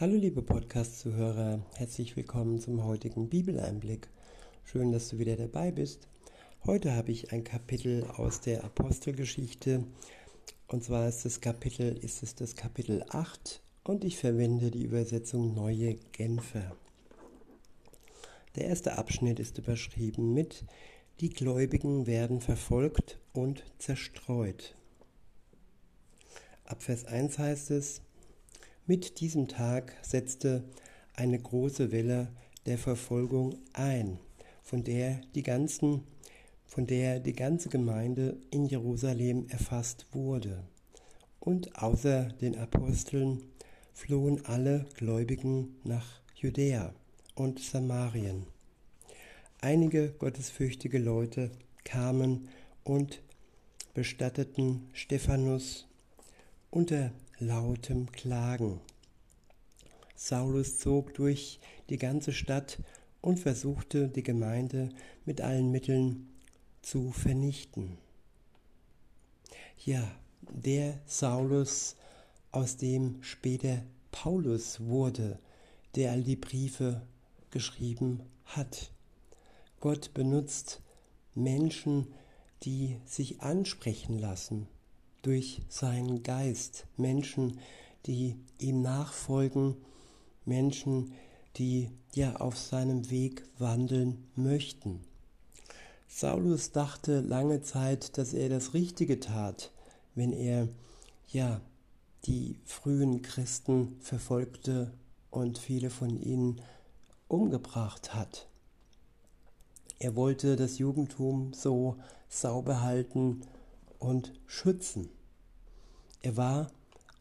Hallo liebe Podcast-Zuhörer, herzlich willkommen zum heutigen Bibeleinblick. Schön, dass du wieder dabei bist. Heute habe ich ein Kapitel aus der Apostelgeschichte und zwar ist das Kapitel, ist es das Kapitel 8 und ich verwende die Übersetzung Neue Genfer. Der erste Abschnitt ist überschrieben mit Die Gläubigen werden verfolgt und zerstreut. Ab Vers 1 heißt es, mit diesem Tag setzte eine große Welle der Verfolgung ein, von der die ganzen von der die ganze Gemeinde in Jerusalem erfasst wurde. Und außer den Aposteln flohen alle Gläubigen nach Judäa und Samarien. Einige gottesfürchtige Leute kamen und bestatteten Stephanus unter lautem Klagen. Saulus zog durch die ganze Stadt und versuchte die Gemeinde mit allen Mitteln zu vernichten. Ja, der Saulus, aus dem später Paulus wurde, der all die Briefe geschrieben hat. Gott benutzt Menschen, die sich ansprechen lassen durch seinen Geist, Menschen, die ihm nachfolgen, Menschen, die ja auf seinem Weg wandeln möchten. Saulus dachte lange Zeit, dass er das Richtige tat, wenn er ja die frühen Christen verfolgte und viele von ihnen umgebracht hat. Er wollte das Judentum so sauber halten und schützen. Er war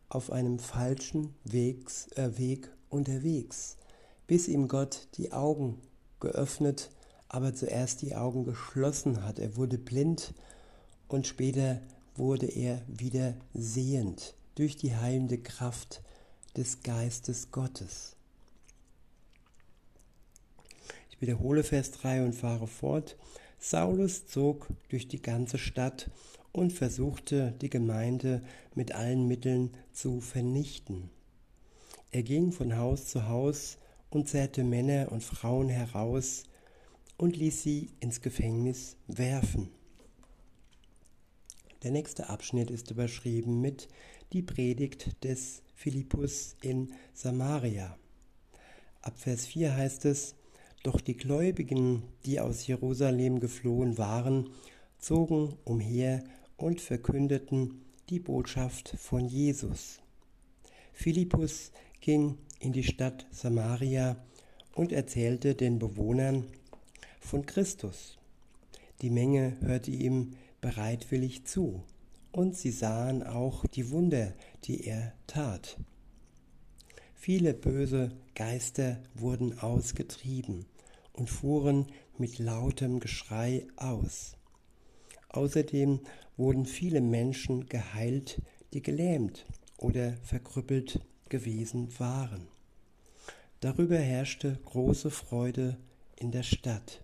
auf einem falschen Wegs, äh, Weg unterwegs, bis ihm Gott die Augen geöffnet, aber zuerst die Augen geschlossen hat. Er wurde blind und später wurde er wieder sehend durch die heilende Kraft des Geistes Gottes. Ich wiederhole Vers 3 und fahre fort. Saulus zog durch die ganze Stadt und versuchte die Gemeinde mit allen Mitteln zu vernichten. Er ging von Haus zu Haus und zerrte Männer und Frauen heraus und ließ sie ins Gefängnis werfen. Der nächste Abschnitt ist überschrieben mit Die Predigt des Philippus in Samaria. Ab Vers 4 heißt es, Doch die Gläubigen, die aus Jerusalem geflohen waren, zogen umher und verkündeten die Botschaft von Jesus. Philippus ging in die Stadt Samaria und erzählte den Bewohnern von Christus. Die Menge hörte ihm bereitwillig zu, und sie sahen auch die Wunder, die er tat. Viele böse Geister wurden ausgetrieben und fuhren mit lautem Geschrei aus. Außerdem wurden viele Menschen geheilt, die gelähmt oder verkrüppelt gewesen waren. Darüber herrschte große Freude in der Stadt.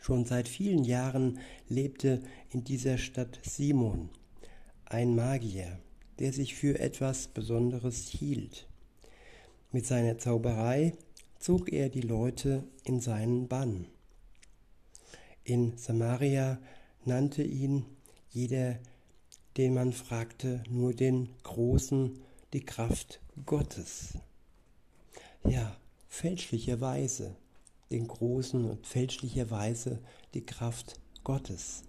Schon seit vielen Jahren lebte in dieser Stadt Simon, ein Magier, der sich für etwas Besonderes hielt. Mit seiner Zauberei zog er die Leute in seinen Bann. In Samaria nannte ihn jeder, den man fragte, nur den Großen, die Kraft Gottes. Ja, fälschlicherweise, den Großen und fälschlicherweise die Kraft Gottes.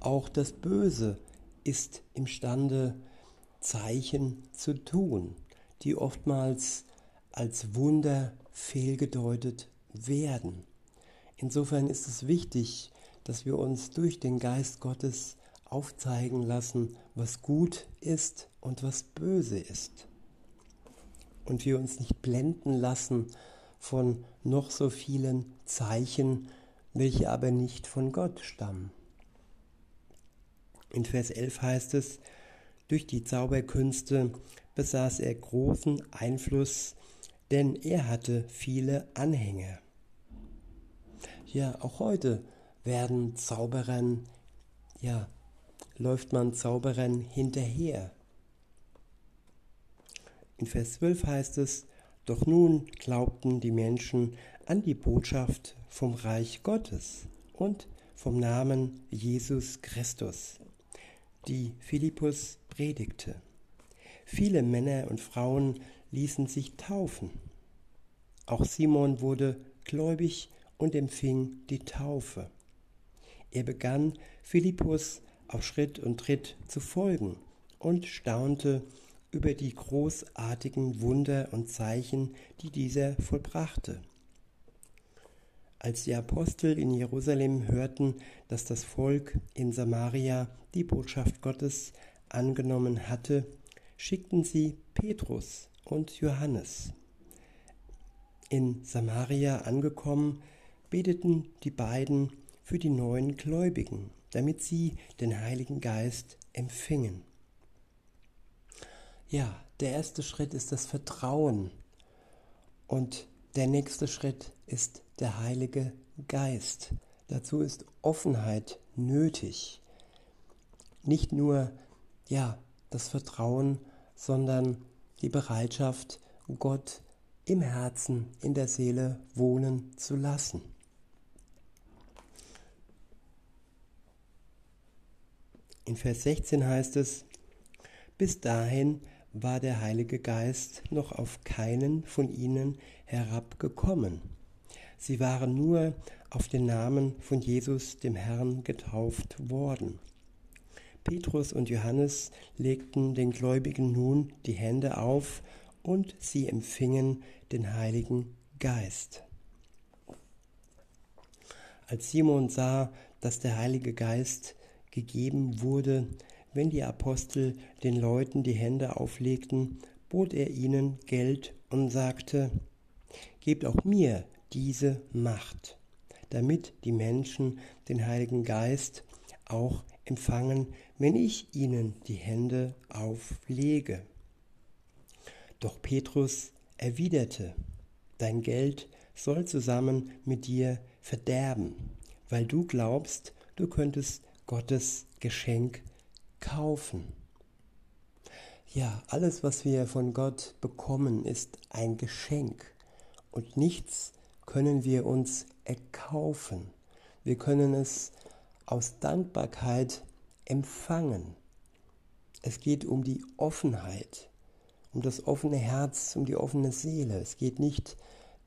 Auch das Böse ist imstande, Zeichen zu tun, die oftmals als Wunder fehlgedeutet werden. Insofern ist es wichtig, dass wir uns durch den Geist Gottes aufzeigen lassen, was gut ist und was böse ist. Und wir uns nicht blenden lassen von noch so vielen Zeichen, welche aber nicht von Gott stammen. In Vers 11 heißt es, durch die Zauberkünste besaß er großen Einfluss, denn er hatte viele Anhänger. Ja, auch heute werden Zauberern, ja, läuft man Zauberern hinterher. In Vers 12 heißt es, doch nun glaubten die Menschen an die Botschaft vom Reich Gottes und vom Namen Jesus Christus, die Philippus predigte. Viele Männer und Frauen ließen sich taufen. Auch Simon wurde gläubig und empfing die Taufe. Er begann Philippus auf Schritt und Tritt zu folgen und staunte über die großartigen Wunder und Zeichen, die dieser vollbrachte. Als die Apostel in Jerusalem hörten, dass das Volk in Samaria die Botschaft Gottes angenommen hatte, schickten sie Petrus und Johannes. In Samaria angekommen, beteten die beiden für die neuen Gläubigen, damit sie den Heiligen Geist empfingen. Ja, der erste Schritt ist das Vertrauen und der nächste Schritt ist der Heilige Geist. Dazu ist Offenheit nötig. Nicht nur ja, das Vertrauen, sondern die Bereitschaft, Gott im Herzen, in der Seele wohnen zu lassen. In Vers 16 heißt es, bis dahin war der Heilige Geist noch auf keinen von ihnen herabgekommen. Sie waren nur auf den Namen von Jesus dem Herrn getauft worden. Petrus und Johannes legten den Gläubigen nun die Hände auf und sie empfingen den Heiligen Geist. Als Simon sah, dass der Heilige Geist gegeben wurde, wenn die Apostel den Leuten die Hände auflegten, bot er ihnen Geld und sagte, Gebt auch mir diese Macht, damit die Menschen den Heiligen Geist auch empfangen, wenn ich ihnen die Hände auflege. Doch Petrus erwiderte, Dein Geld soll zusammen mit dir verderben, weil du glaubst, du könntest Gottes Geschenk kaufen. Ja, alles, was wir von Gott bekommen, ist ein Geschenk und nichts können wir uns erkaufen. Wir können es aus Dankbarkeit empfangen. Es geht um die Offenheit, um das offene Herz, um die offene Seele. Es geht nicht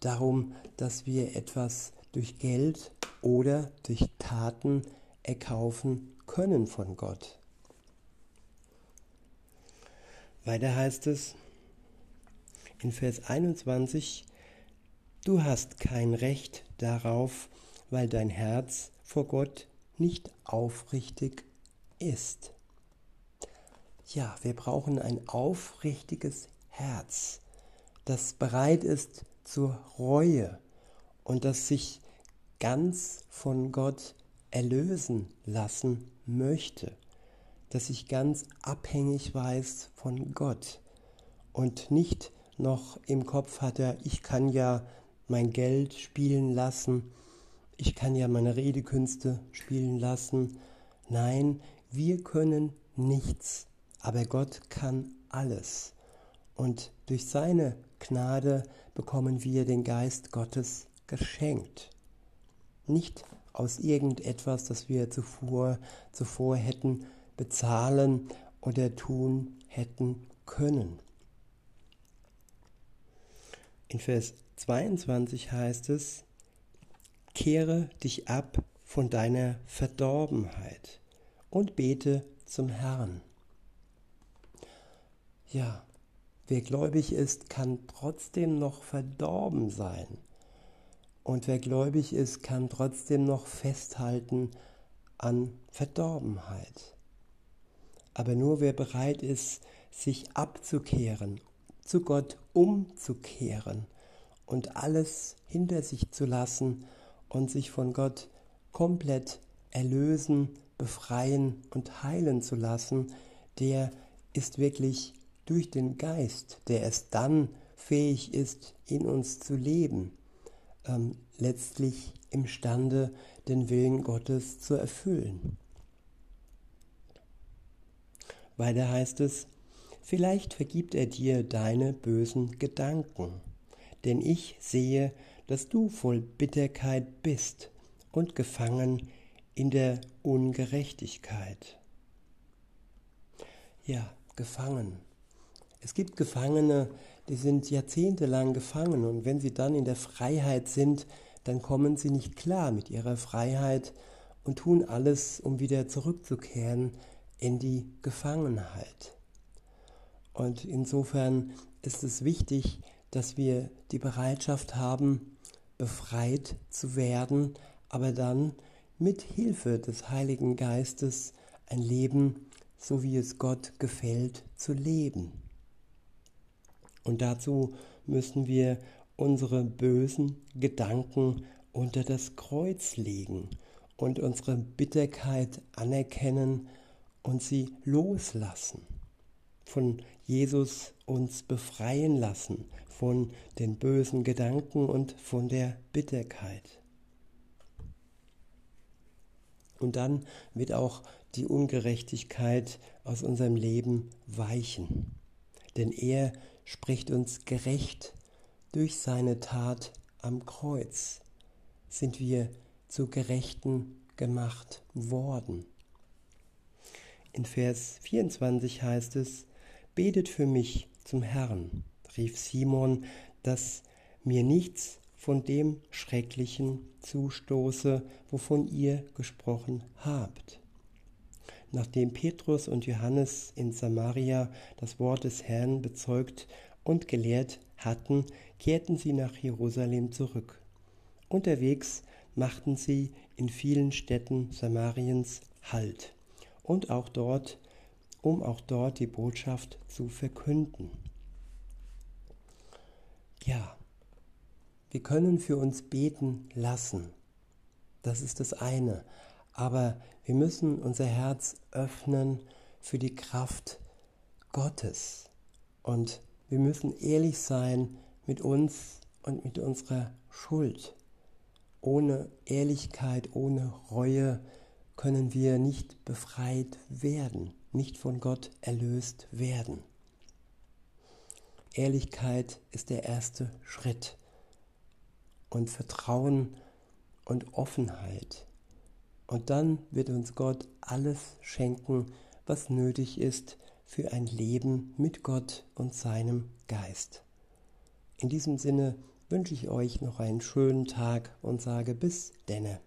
darum, dass wir etwas durch Geld oder durch Taten erkaufen können von Gott. Weiter heißt es in Vers 21, du hast kein Recht darauf, weil dein Herz vor Gott nicht aufrichtig ist. Ja, wir brauchen ein aufrichtiges Herz, das bereit ist zur Reue und das sich ganz von Gott erlösen lassen möchte dass ich ganz abhängig weiß von Gott und nicht noch im Kopf hatte, ich kann ja mein Geld spielen lassen, ich kann ja meine Redekünste spielen lassen. Nein, wir können nichts, aber Gott kann alles. Und durch seine Gnade bekommen wir den Geist Gottes geschenkt. Nicht aus irgendetwas, das wir zuvor, zuvor hätten bezahlen oder tun hätten können. In Vers 22 heißt es, kehre dich ab von deiner Verdorbenheit und bete zum Herrn. Ja, wer gläubig ist, kann trotzdem noch verdorben sein. Und wer gläubig ist, kann trotzdem noch festhalten an Verdorbenheit. Aber nur wer bereit ist, sich abzukehren, zu Gott umzukehren und alles hinter sich zu lassen und sich von Gott komplett erlösen, befreien und heilen zu lassen, der ist wirklich durch den Geist, der es dann fähig ist, in uns zu leben, ähm, letztlich imstande, den Willen Gottes zu erfüllen. Weiter heißt es, Vielleicht vergibt er dir deine bösen Gedanken, denn ich sehe, dass du voll Bitterkeit bist und gefangen in der Ungerechtigkeit. Ja, gefangen. Es gibt Gefangene, die sind jahrzehntelang gefangen und wenn sie dann in der Freiheit sind, dann kommen sie nicht klar mit ihrer Freiheit und tun alles, um wieder zurückzukehren in die Gefangenheit. Und insofern ist es wichtig, dass wir die Bereitschaft haben, befreit zu werden, aber dann mit Hilfe des Heiligen Geistes ein Leben, so wie es Gott gefällt, zu leben. Und dazu müssen wir unsere bösen Gedanken unter das Kreuz legen und unsere Bitterkeit anerkennen und sie loslassen. Von Jesus uns befreien lassen von den bösen Gedanken und von der Bitterkeit. Und dann wird auch die Ungerechtigkeit aus unserem Leben weichen. Denn er spricht uns gerecht durch seine Tat am Kreuz. Sind wir zu Gerechten gemacht worden. In Vers 24 heißt es, Betet für mich zum Herrn, rief Simon, dass mir nichts von dem Schrecklichen zustoße, wovon ihr gesprochen habt. Nachdem Petrus und Johannes in Samaria das Wort des Herrn bezeugt und gelehrt hatten, kehrten sie nach Jerusalem zurück. Unterwegs machten sie in vielen Städten Samariens Halt und auch dort, um auch dort die Botschaft zu verkünden. Ja, wir können für uns beten lassen. Das ist das eine. Aber wir müssen unser Herz öffnen für die Kraft Gottes. Und wir müssen ehrlich sein mit uns und mit unserer Schuld. Ohne Ehrlichkeit, ohne Reue können wir nicht befreit werden, nicht von Gott erlöst werden. Ehrlichkeit ist der erste Schritt und Vertrauen und Offenheit. Und dann wird uns Gott alles schenken, was nötig ist für ein Leben mit Gott und seinem Geist. In diesem Sinne wünsche ich euch noch einen schönen Tag und sage bis denne.